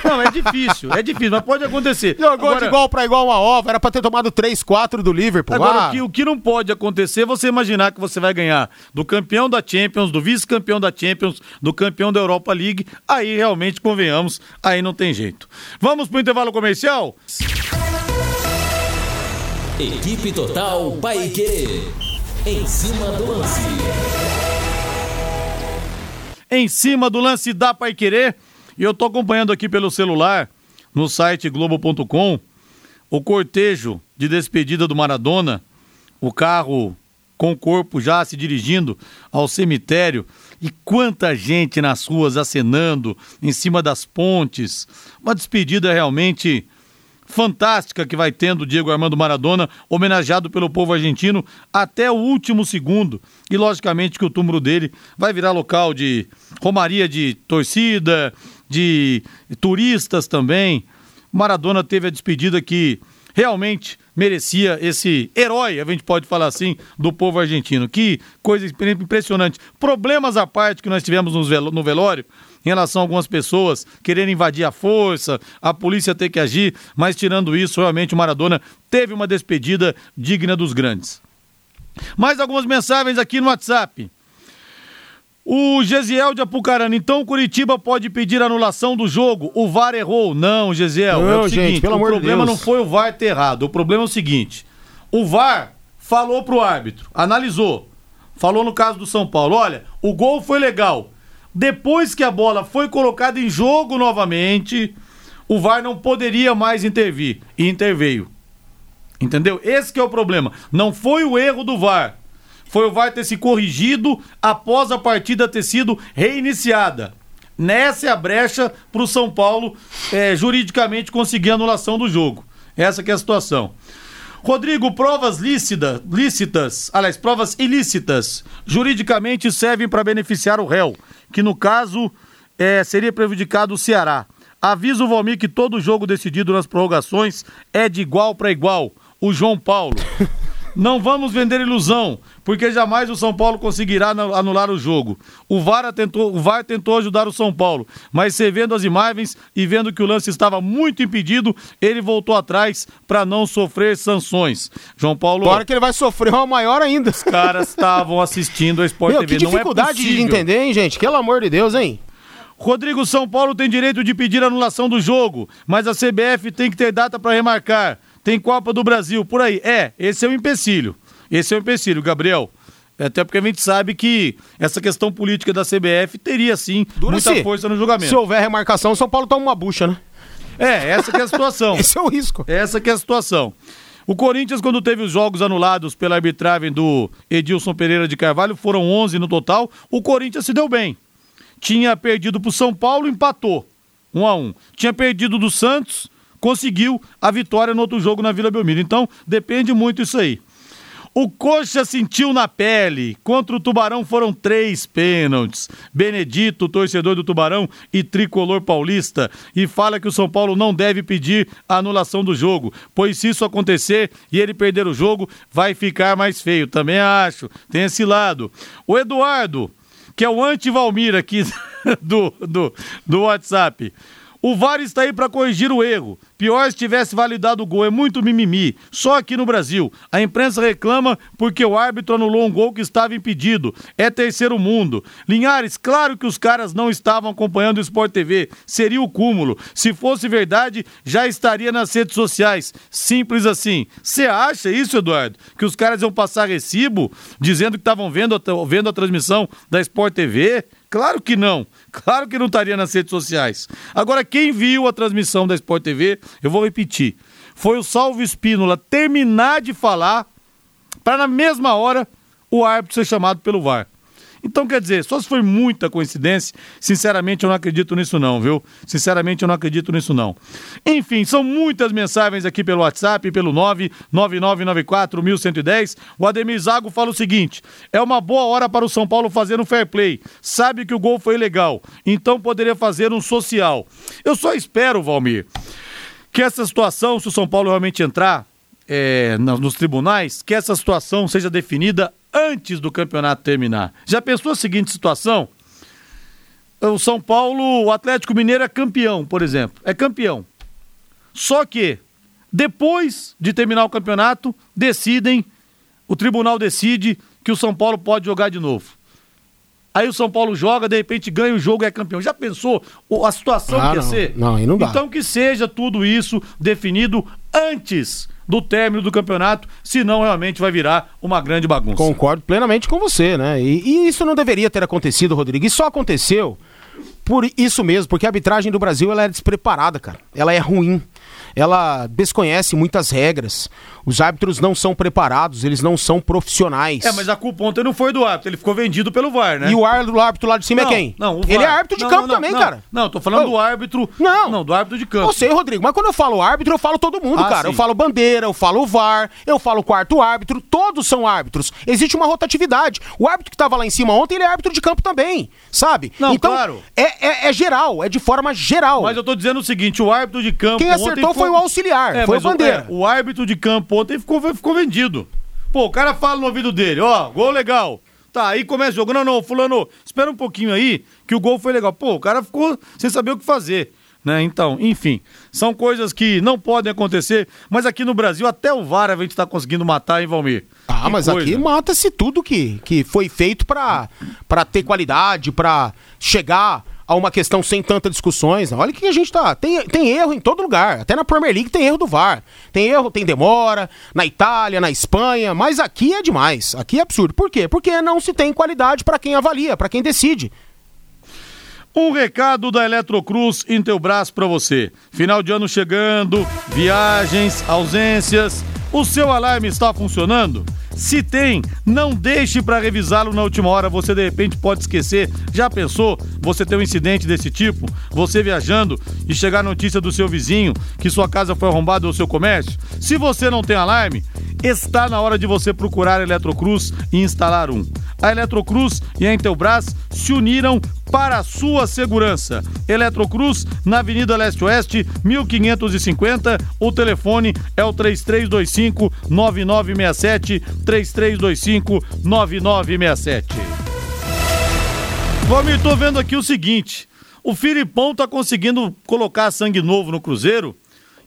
Não, é difícil, é difícil, mas pode acontecer. Jogou Agora- de igual pra igual uma ova, era pra ter tomado 3, 4 do Liverpool. Agora, Ah, o, que, o que não pode acontecer é você imaginar que você vai ganhar do campeão da Champions, do vice-campeão da Champions, do campeão da Europa League. Aí realmente, convenhamos, aí não tem jeito. Vamos pro intervalo comercial? Equipe Total Paique. Em cima do lance. Em cima do lance da Pai Querer. E eu tô acompanhando aqui pelo celular, no site globo.com, o cortejo de despedida do Maradona, o carro com o corpo já se dirigindo ao cemitério e quanta gente nas ruas acenando em cima das pontes. Uma despedida realmente fantástica que vai tendo Diego Armando Maradona, homenageado pelo povo argentino até o último segundo. E logicamente que o túmulo dele vai virar local de romaria de torcida, de turistas também. Maradona teve a despedida que realmente merecia esse herói, a gente pode falar assim, do povo argentino. Que coisa impressionante. Problemas à parte que nós tivemos no velório, em relação a algumas pessoas quererem invadir a força, a polícia ter que agir, mas tirando isso, realmente o Maradona teve uma despedida digna dos grandes. Mais algumas mensagens aqui no WhatsApp. O Gesiel de Apucarana, então o Curitiba pode pedir anulação do jogo. O VAR errou. Não, Gesiel, é Não, o gente, seguinte, pelo o amor problema Deus. não foi o VAR ter errado. O problema é o seguinte: o VAR falou pro árbitro, analisou, falou no caso do São Paulo: olha, o gol foi legal. Depois que a bola foi colocada em jogo novamente, o VAR não poderia mais intervir. E interveio. Entendeu? Esse que é o problema. Não foi o erro do VAR. Foi o VAR ter se corrigido após a partida ter sido reiniciada. Nessa é a brecha para o São Paulo eh, juridicamente conseguir a anulação do jogo. Essa que é a situação. Rodrigo, provas lícita, lícitas, aliás, provas ilícitas, juridicamente servem para beneficiar o réu, que no caso eh, seria prejudicado o Ceará. Avisa o Valmir que todo jogo decidido nas prorrogações é de igual para igual. O João Paulo. Não vamos vender ilusão, porque jamais o São Paulo conseguirá anu- anular o jogo. O VAR tentou, o VAR tentou ajudar o São Paulo, mas você vendo as imagens e vendo que o lance estava muito impedido, ele voltou atrás para não sofrer sanções. João Paulo, Agora que ele vai sofrer uma maior ainda. os caras estavam assistindo a Sport Meu, TV. que não é dificuldade de possível. entender, hein, gente? Pelo amor de Deus, hein? Rodrigo São Paulo tem direito de pedir anulação do jogo, mas a CBF tem que ter data para remarcar. Tem Copa do Brasil, por aí. É, esse é o empecilho. Esse é o empecilho, Gabriel. Até porque a gente sabe que essa questão política da CBF teria sim muita Dura-se. força no julgamento. Se houver remarcação, o São Paulo toma uma bucha, né? É, essa que é a situação. Esse é o risco. Essa que é a situação. O Corinthians, quando teve os jogos anulados pela arbitragem do Edilson Pereira de Carvalho, foram 11 no total, o Corinthians se deu bem. Tinha perdido pro São Paulo, empatou. 1 a 1 Tinha perdido do Santos, conseguiu a vitória no outro jogo na Vila Belmiro. Então, depende muito isso aí. O Coxa sentiu na pele. Contra o Tubarão foram três pênaltis. Benedito, torcedor do Tubarão e tricolor paulista, e fala que o São Paulo não deve pedir a anulação do jogo, pois se isso acontecer e ele perder o jogo, vai ficar mais feio. Também acho. Tem esse lado. O Eduardo, que é o anti-Valmir aqui do, do, do WhatsApp. O VAR está aí para corrigir o erro. Pior se tivesse validado o gol, é muito mimimi. Só aqui no Brasil. A imprensa reclama porque o árbitro anulou um gol que estava impedido. É terceiro mundo. Linhares, claro que os caras não estavam acompanhando o Sport TV. Seria o cúmulo. Se fosse verdade, já estaria nas redes sociais. Simples assim. Você acha isso, Eduardo? Que os caras iam passar recibo dizendo que estavam vendo, vendo a transmissão da Sport TV? Claro que não. Claro que não estaria nas redes sociais. Agora, quem viu a transmissão da Sport TV, eu vou repetir, foi o Salvo Espínola terminar de falar para na mesma hora o árbitro ser chamado pelo VAR. Então, quer dizer, só se foi muita coincidência, sinceramente eu não acredito nisso não, viu? Sinceramente eu não acredito nisso não. Enfim, são muitas mensagens aqui pelo WhatsApp, pelo 99994-1110. O Ademir Zago fala o seguinte, é uma boa hora para o São Paulo fazer um fair play. Sabe que o gol foi legal, então poderia fazer um social. Eu só espero, Valmir, que essa situação, se o São Paulo realmente entrar é, nos tribunais, que essa situação seja definida antes do campeonato terminar. Já pensou a seguinte situação? O São Paulo, o Atlético Mineiro é campeão, por exemplo. É campeão. Só que, depois de terminar o campeonato, decidem, o tribunal decide que o São Paulo pode jogar de novo. Aí o São Paulo joga, de repente ganha o jogo e é campeão. Já pensou a situação ah, que ia não. ser? Não, aí não dá. Então que seja tudo isso definido antes do término do campeonato, senão realmente vai virar uma grande bagunça. Concordo plenamente com você, né? E, e isso não deveria ter acontecido, Rodrigo. E só aconteceu por isso mesmo, porque a arbitragem do Brasil ela é despreparada, cara. Ela é ruim ela desconhece muitas regras. Os árbitros não são preparados, eles não são profissionais. É, mas a culpa ontem não foi do árbitro, ele ficou vendido pelo VAR, né? E o árbitro lá de cima é não, é quem? Não, ele é árbitro de não, campo não, também, cara. Não, tô falando do árbitro. Não. Não, do árbitro de campo. Eu sei, Rodrigo, mas quando eu falo árbitro, eu falo todo mundo, Ah, cara. sim. Eu falo bandeira, eu falo VAR, eu falo quarto árbitro, todos são árbitros. Existe uma rotatividade. O árbitro que tava lá em cima ontem, ele é árbitro de campo também, sabe? Não, então, claro. É, é, é geral, é de forma geral. Mas eu tô dizendo o seguinte, o árbitro de campo Quem acertou foi o auxiliar, É, foi o bandeira. é, o árbitro de campo ontem ficou, ficou vendido. Pô, o cara fala no ouvido dele, ó, gol legal. Tá, aí começa o jogo. Não, não, fulano, espera um pouquinho aí, que o gol foi legal. Pô, o cara ficou sem saber o que fazer. Né? Então, enfim, são coisas que não podem acontecer, mas aqui no Brasil até o VAR a gente tá conseguindo matar, hein, Valmir? Ah, Que mas coisa. aqui mata-se tudo que, que foi feito pra ter qualidade, pra chegar a uma questão sem tantas discussões. Olha que a gente tá. Tem, tem erro em todo lugar. Até na Premier League tem erro do VAR. Tem erro, tem demora, na Itália, na Espanha, mas aqui é demais. Aqui é absurdo. Por quê? Porque não se tem qualidade pra quem avalia, pra quem decide. Um recado da Eletrocruz Intelbras para você. Final de ano chegando, viagens, ausências. O seu alarme está funcionando? Se tem, não deixe para revisá-lo na última hora, você de repente pode esquecer. Já pensou você ter um incidente desse tipo? Você viajando e chegar a notícia do seu vizinho que sua casa foi arrombada ou seu comércio? Se você não tem alarme, está na hora de você procurar a Eletrocruz e instalar um. A Eletrocruz e a Intelbras se uniram para a sua segurança. Eletrocruz, na Avenida Leste-Oeste, 1550. O telefone é o 3325-9967. 3325-9967. Valmir, tô vendo aqui o seguinte: o Filipão tá conseguindo colocar sangue novo no Cruzeiro.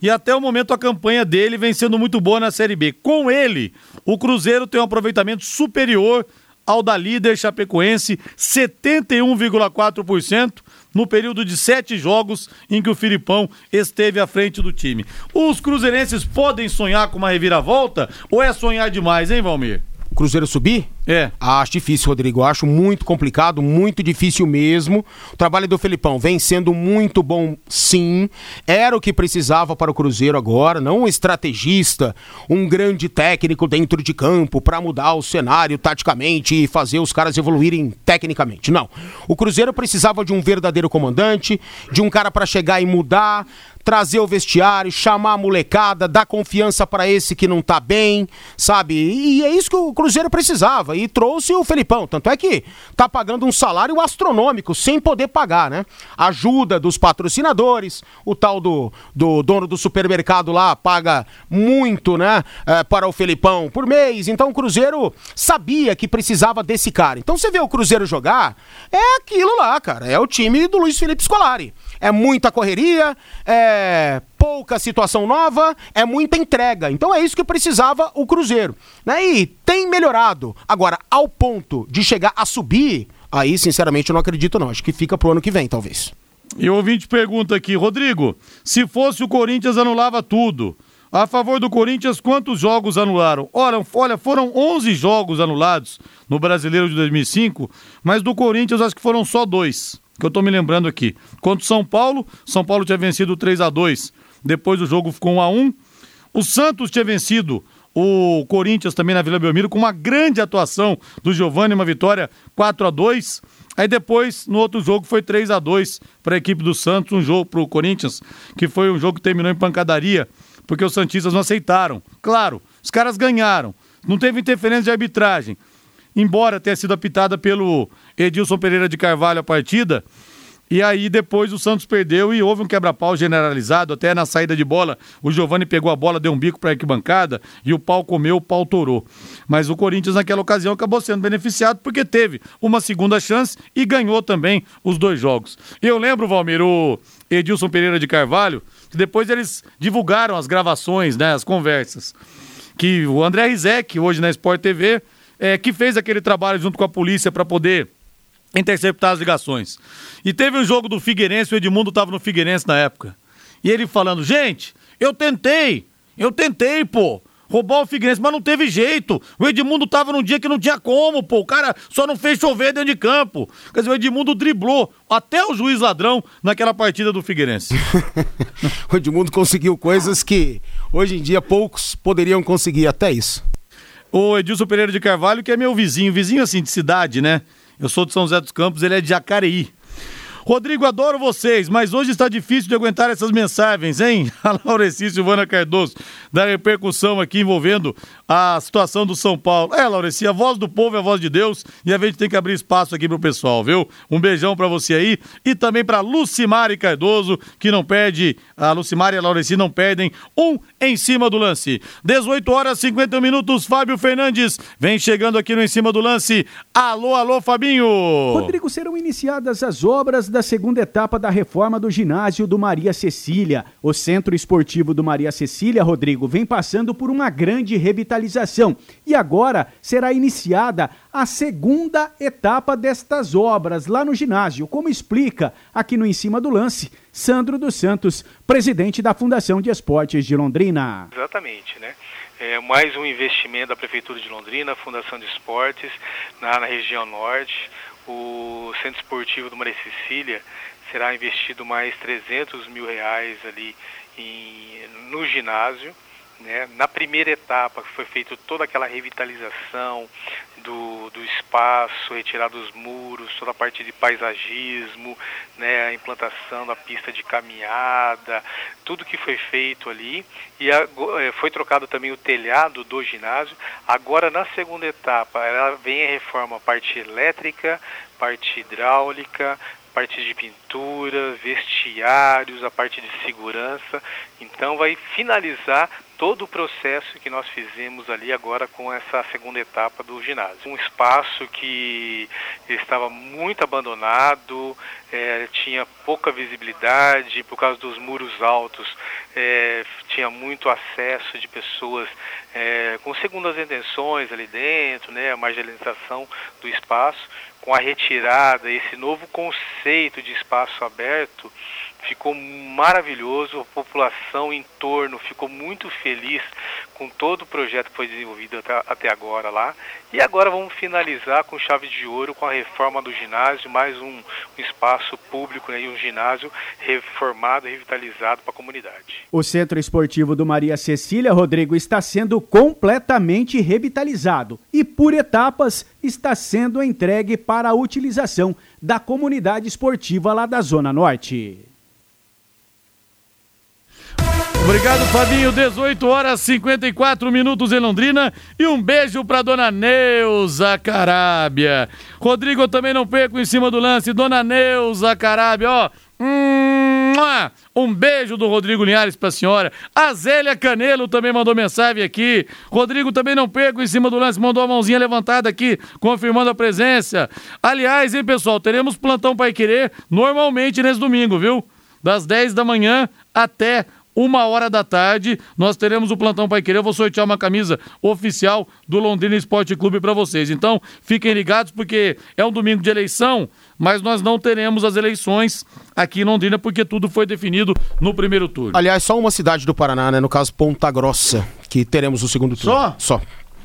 E até o momento a campanha dele vem sendo muito boa na Série B. Com ele, o Cruzeiro tem um aproveitamento superior ao da líder chapecoense, 71,4% no período de sete jogos em que o Filipão esteve à frente do time. Os cruzeirenses podem sonhar com uma reviravolta ou é sonhar demais, hein, Valmir? O Cruzeiro subir? É. Acho difícil, Rodrigo. Acho muito complicado, muito difícil mesmo. O trabalho do Felipão vem sendo muito bom, sim. Era o que precisava para o Cruzeiro agora, não um estrategista, um grande técnico dentro de campo para mudar o cenário taticamente e fazer os caras evoluírem tecnicamente. Não. O Cruzeiro precisava de um verdadeiro comandante, de um cara para chegar e mudar, trazer o vestiário, chamar a molecada, dar confiança para esse que não tá bem, sabe? E é isso que o Cruzeiro precisava e trouxe o Felipão. Tanto é que tá pagando um salário astronômico sem poder pagar, né? Ajuda dos patrocinadores, o tal do, do dono do supermercado lá paga muito, né? É, para o Felipão por mês. Então o Cruzeiro sabia que precisava desse cara. Então você vê o Cruzeiro jogar, é aquilo lá, cara. É o time do Luiz Felipe Scolari é muita correria, é pouca situação nova, é muita entrega. Então é isso que precisava o Cruzeiro. Né? E tem melhorado. Agora, ao ponto de chegar a subir, aí sinceramente eu não acredito não. Acho que fica pro ano que vem, talvez. E o ouvinte pergunta aqui, Rodrigo, se fosse o Corinthians anulava tudo. A favor do Corinthians, quantos jogos anularam? Ora, olha, foram 11 jogos anulados no Brasileiro de 2005, mas do Corinthians acho que foram só dois que eu estou me lembrando aqui. Contra o São Paulo, São Paulo tinha vencido 3 a 2 depois o jogo ficou 1 a 1 O Santos tinha vencido o Corinthians também na Vila Belmiro com uma grande atuação do Giovani, uma vitória 4 a 2 Aí depois, no outro jogo, foi 3 a 2 para a equipe do Santos, um jogo para o Corinthians, que foi um jogo que terminou em pancadaria, porque os Santistas não aceitaram. Claro, os caras ganharam, não teve interferência de arbitragem. Embora tenha sido apitada pelo Edilson Pereira de Carvalho a partida. E aí depois o Santos perdeu e houve um quebra-pau generalizado, até na saída de bola, o Giovani pegou a bola, deu um bico para a arquibancada e o pau comeu, o pau torou. Mas o Corinthians naquela ocasião acabou sendo beneficiado porque teve uma segunda chance e ganhou também os dois jogos. Eu lembro, Valmir, o Edilson Pereira de Carvalho, que depois eles divulgaram as gravações, né, as conversas, que o André Rizek, hoje na Sport TV, é, que fez aquele trabalho junto com a polícia para poder interceptar as ligações. E teve um jogo do Figueirense, o Edmundo estava no Figueirense na época. E ele falando: gente, eu tentei, eu tentei, pô. Roubar o Figueirense, mas não teve jeito. O Edmundo tava num dia que não tinha como, pô. O cara só não fez chover dentro de campo. Quer dizer, o Edmundo driblou até o juiz ladrão naquela partida do Figueirense. o Edmundo conseguiu coisas que hoje em dia poucos poderiam conseguir, até isso. O Edilson Pereira de Carvalho, que é meu vizinho, vizinho assim de cidade, né? Eu sou de São José dos Campos, ele é de Jacareí. Rodrigo, adoro vocês, mas hoje está difícil de aguentar essas mensagens, hein? A Laureci Silvana Cardoso, da repercussão aqui envolvendo a situação do São Paulo. É, Laureci, a voz do povo é a voz de Deus e a gente tem que abrir espaço aqui pro pessoal, viu? Um beijão para você aí e também para Lucimari Cardoso, que não perde, a Lucimari e a Laureci não perdem um em cima do lance. 18 horas e 50 minutos, Fábio Fernandes vem chegando aqui no em cima do lance. Alô, alô, Fabinho! Rodrigo, serão iniciadas as obras da segunda etapa da reforma do ginásio do Maria Cecília. O Centro Esportivo do Maria Cecília, Rodrigo, vem passando por uma grande revitalização e agora será iniciada a segunda etapa destas obras lá no ginásio, como explica aqui no Em Cima do Lance, Sandro dos Santos, presidente da Fundação de Esportes de Londrina. Exatamente, né? É mais um investimento da Prefeitura de Londrina, Fundação de Esportes, na, na região norte o Centro Esportivo do Maria Cecília será investido mais 300 mil reais ali em, no ginásio. Né? Na primeira etapa foi feita toda aquela revitalização do, do espaço, retirada dos muros, toda a parte de paisagismo, né? a implantação da pista de caminhada, tudo que foi feito ali. E a, eh, foi trocado também o telhado do ginásio. Agora, na segunda etapa, ela vem a reforma a parte elétrica, parte hidráulica, parte de pintura, vestiários, a parte de segurança. Então vai finalizar todo o processo que nós fizemos ali agora com essa segunda etapa do ginásio. Um espaço que estava muito abandonado, é, tinha pouca visibilidade por causa dos muros altos, é, tinha muito acesso de pessoas é, com segundas intenções ali dentro, né, a marginalização do espaço com a retirada, esse novo conceito de espaço aberto, ficou maravilhoso, a população em torno ficou muito feliz com todo o projeto que foi desenvolvido até, agora lá. E agora vamos finalizar com chave de ouro com a reforma do ginásio, mais um, um espaço público né, um ginásio reformado revitalizado para a comunidade. O Centro Esportivo do Maria Cecília, Rodrigo, está sendo completamente revitalizado e, por etapas, está sendo entregue para a utilização da comunidade esportiva lá da Zona Norte. Obrigado, Fabinho. 18 horas 54 minutos em Londrina. E um beijo pra dona Neuza Carábia. Rodrigo, eu também não perco em cima do lance. Dona Neuza Carábia, ó. Um beijo do Rodrigo Linhares pra senhora. A Zélia Canelo também mandou mensagem aqui. Rodrigo também não perco em cima do lance, mandou a mãozinha levantada aqui, confirmando a presença. Aliás, hein, pessoal, teremos plantão Pai Querer normalmente nesse domingo, viu? Das 10 da manhã até uma hora da tarde, nós teremos o Plantão Pai Querer. Eu vou sortear uma camisa oficial do Londrina Esporte Clube para vocês. Então, fiquem ligados, porque é um domingo de eleição, mas nós não teremos as eleições aqui em Londrina, porque tudo foi definido no primeiro turno. Aliás, só uma cidade do Paraná, né? No caso, Ponta Grossa, que teremos o segundo turno. Só? Só.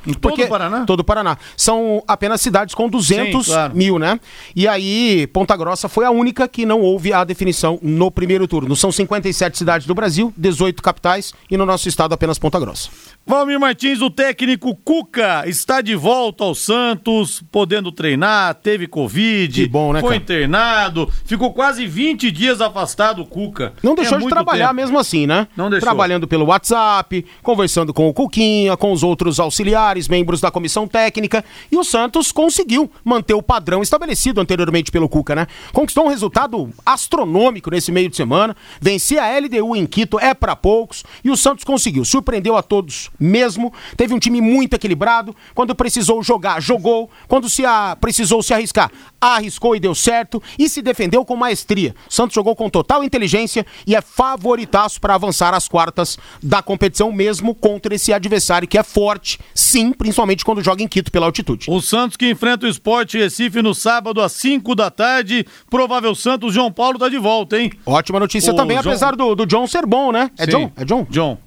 Em todo o Paraná? Todo o Paraná. São apenas cidades com 200 Sim, claro. mil, né? E aí, Ponta Grossa foi a única que não houve a definição no primeiro turno. São 57 cidades do Brasil, 18 capitais e no nosso estado apenas Ponta Grossa. Valmir Martins, o técnico Cuca, está de volta ao Santos, podendo treinar, teve Covid, Que bom, né, foi cara? internado, ficou quase 20 dias afastado o Cuca. Não deixou É de trabalhar tempo. mesmo assim, né? Não deixou. Trabalhando pelo WhatsApp, conversando com o Cuquinha, com os outros auxiliares, membros da comissão técnica. E o Santos conseguiu manter o padrão estabelecido anteriormente pelo Cuca, né? Conquistou um resultado astronômico nesse meio de semana. Vencer a LDU em Quito é pra poucos. E o Santos conseguiu. Surpreendeu a todos mesmo. Teve um time muito equilibrado. Quando precisou jogar, jogou. Quando se a- precisou se arriscar, arriscou e deu certo. E se defendeu com maestria. O Santos jogou com total inteligência e é favoritaço para avançar às quartas da competição, mesmo contra esse adversário que é forte, sim, principalmente quando joga em Quito pela altitude. O Santos que enfrenta o Esporte Recife no sábado às 5 da tarde. Provável Santos, João Paulo tá de volta, hein? Ótima notícia O também, apesar do, do John ser bom, né? É Sim. John? É John? John.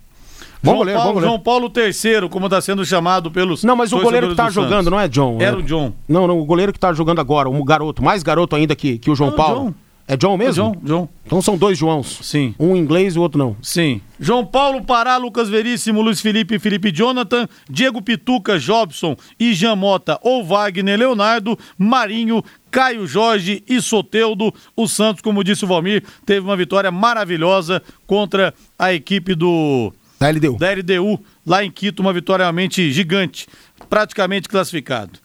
Bom João, goleiro, Paulo, bom goleiro. João Paulo III, como está sendo chamado pelos. Não, mas o goleiro que tá do jogando Santos. não é John. Era é- o John. Não, não, o goleiro que tá jogando agora, um garoto, mais garoto ainda que, que o João o Paulo. John. É John mesmo? John, John. Então são dois Joãos. Sim. Um inglês e o outro não. Sim. João Paulo, Pará, Lucas Veríssimo, Luiz Felipe, Felipe Jonathan, Diego Pituca, Jobson e Jean Mota ou Wagner Leonardo, Marinho, Caio Jorge e Soteudo. O Santos, como disse o Valmir, teve uma vitória maravilhosa contra a equipe do Da LDU. da LDU lá em Quito, uma vitória realmente gigante, praticamente classificado.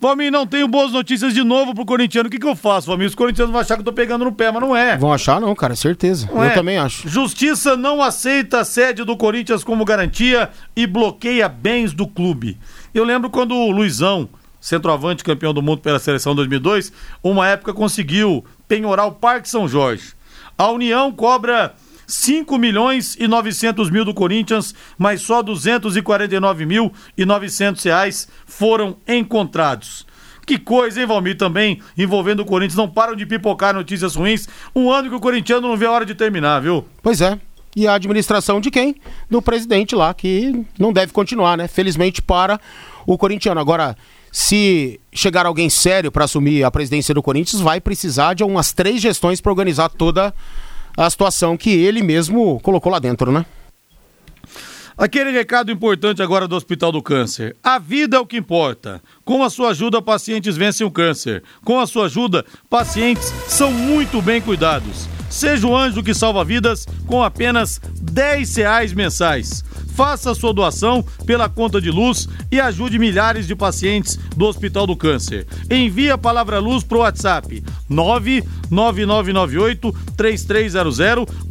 Valmir, não tenho boas notícias de novo pro corintiano. O que, que eu faço, Valmir? Os corintianos vão achar que eu tô pegando no pé, mas não é. Vão achar não, cara, certeza. Não Eu é? também acho. Justiça não aceita a sede do Corinthians como garantia e bloqueia bens do clube. Eu lembro quando o Luizão, centroavante campeão do mundo pela seleção 2002, uma época conseguiu penhorar o Parque São Jorge. A União cobra 5 milhões e 900 mil do Corinthians, mas só 249 mil e 900 reais foram encontrados. Que coisa, hein, Valmir, também envolvendo o Corinthians. Não param de pipocar notícias ruins. Um ano que o corintiano não vê a hora de terminar, viu? Pois é. E a administração de quem? Do presidente lá, que não deve continuar, né? Felizmente para o corintiano. Agora, se chegar alguém sério para assumir a presidência do Corinthians, vai precisar de umas três gestões para organizar toda a situação que ele mesmo colocou lá dentro, né? Aquele recado importante agora do Hospital do Câncer. A vida é o que importa. Com a sua ajuda, pacientes vencem o câncer. Com a sua ajuda, pacientes são muito bem cuidados. Seja o anjo que salva vidas com apenas 10 reais mensais. Faça sua doação pela conta de luz e ajude milhares de pacientes do Hospital do Câncer. Envie a palavra luz para o WhatsApp 99998 3300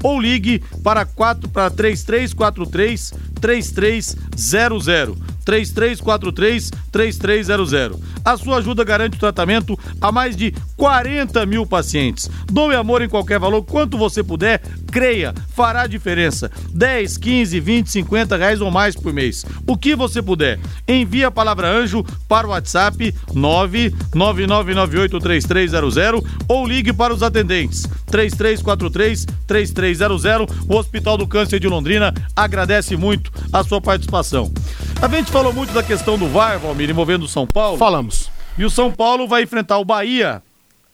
ou ligue para 4 para 3343 3300. 3343-3300. A sua ajuda garante o tratamento a mais de 40 mil pacientes. Doe amor em qualquer valor, quanto você puder, creia, fará diferença. 10, 15, 20, 50 reais ou mais por mês. O que você puder. Envie a palavra anjo para o WhatsApp 999983300 ou ligue para os atendentes 3343-3300. O Hospital do Câncer de Londrina agradece muito a sua participação. A gente falou muito da questão do VAR, Valmir, envolvendo o São Paulo. Falamos. E o São Paulo vai enfrentar o Bahia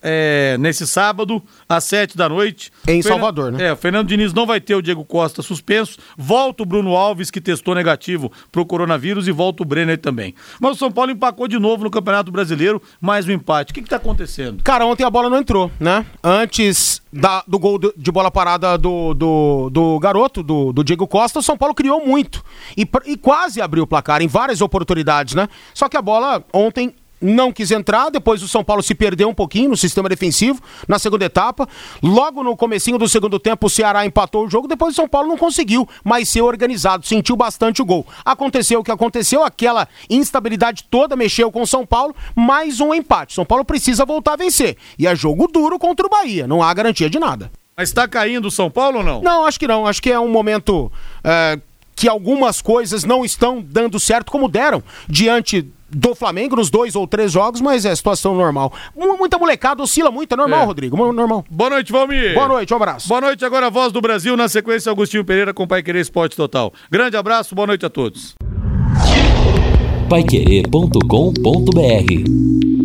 é, nesse sábado, às sete da noite. Em Salvador, né? É, o Fernando Diniz não vai ter o Diego Costa suspenso. Volta o Bruno Alves, que testou negativo pro coronavírus, e volta o Brenner também. Mas o São Paulo empacou de novo no Campeonato Brasileiro, mais um empate. O que, que tá acontecendo? Cara, ontem a bola não entrou, né? Antes da- do gol de, bola parada do, do, do garoto, do, do Diego Costa, o São Paulo criou muito. E, e quase abriu o placar em várias oportunidades, né? Só que a bola ontem não quis entrar, depois o São Paulo se perdeu um pouquinho no sistema defensivo, na segunda etapa. Logo no comecinho do segundo tempo, o Ceará empatou o jogo, depois o São Paulo não conseguiu mais ser organizado, sentiu bastante o gol. Aconteceu o que aconteceu, aquela instabilidade toda mexeu com o São Paulo, mais um empate. São Paulo precisa voltar a vencer. E é jogo duro contra o Bahia, não há garantia de nada. Mas tá caindo o São Paulo ou não? Não, acho que não. Acho que é um momento é, que algumas coisas não estão dando certo como deram diante do Flamengo nos dois ou três jogos, mas é situação normal. Mu- Muita molecada oscila muito, é normal, É. Rodrigo, normal. Boa noite, Valmir. Boa noite, um abraço. Boa noite, agora a voz do Brasil, na sequência, Agostinho Pereira com Pai Querer Esporte Total. Grande abraço, boa noite a todos. Paiquerê.com.br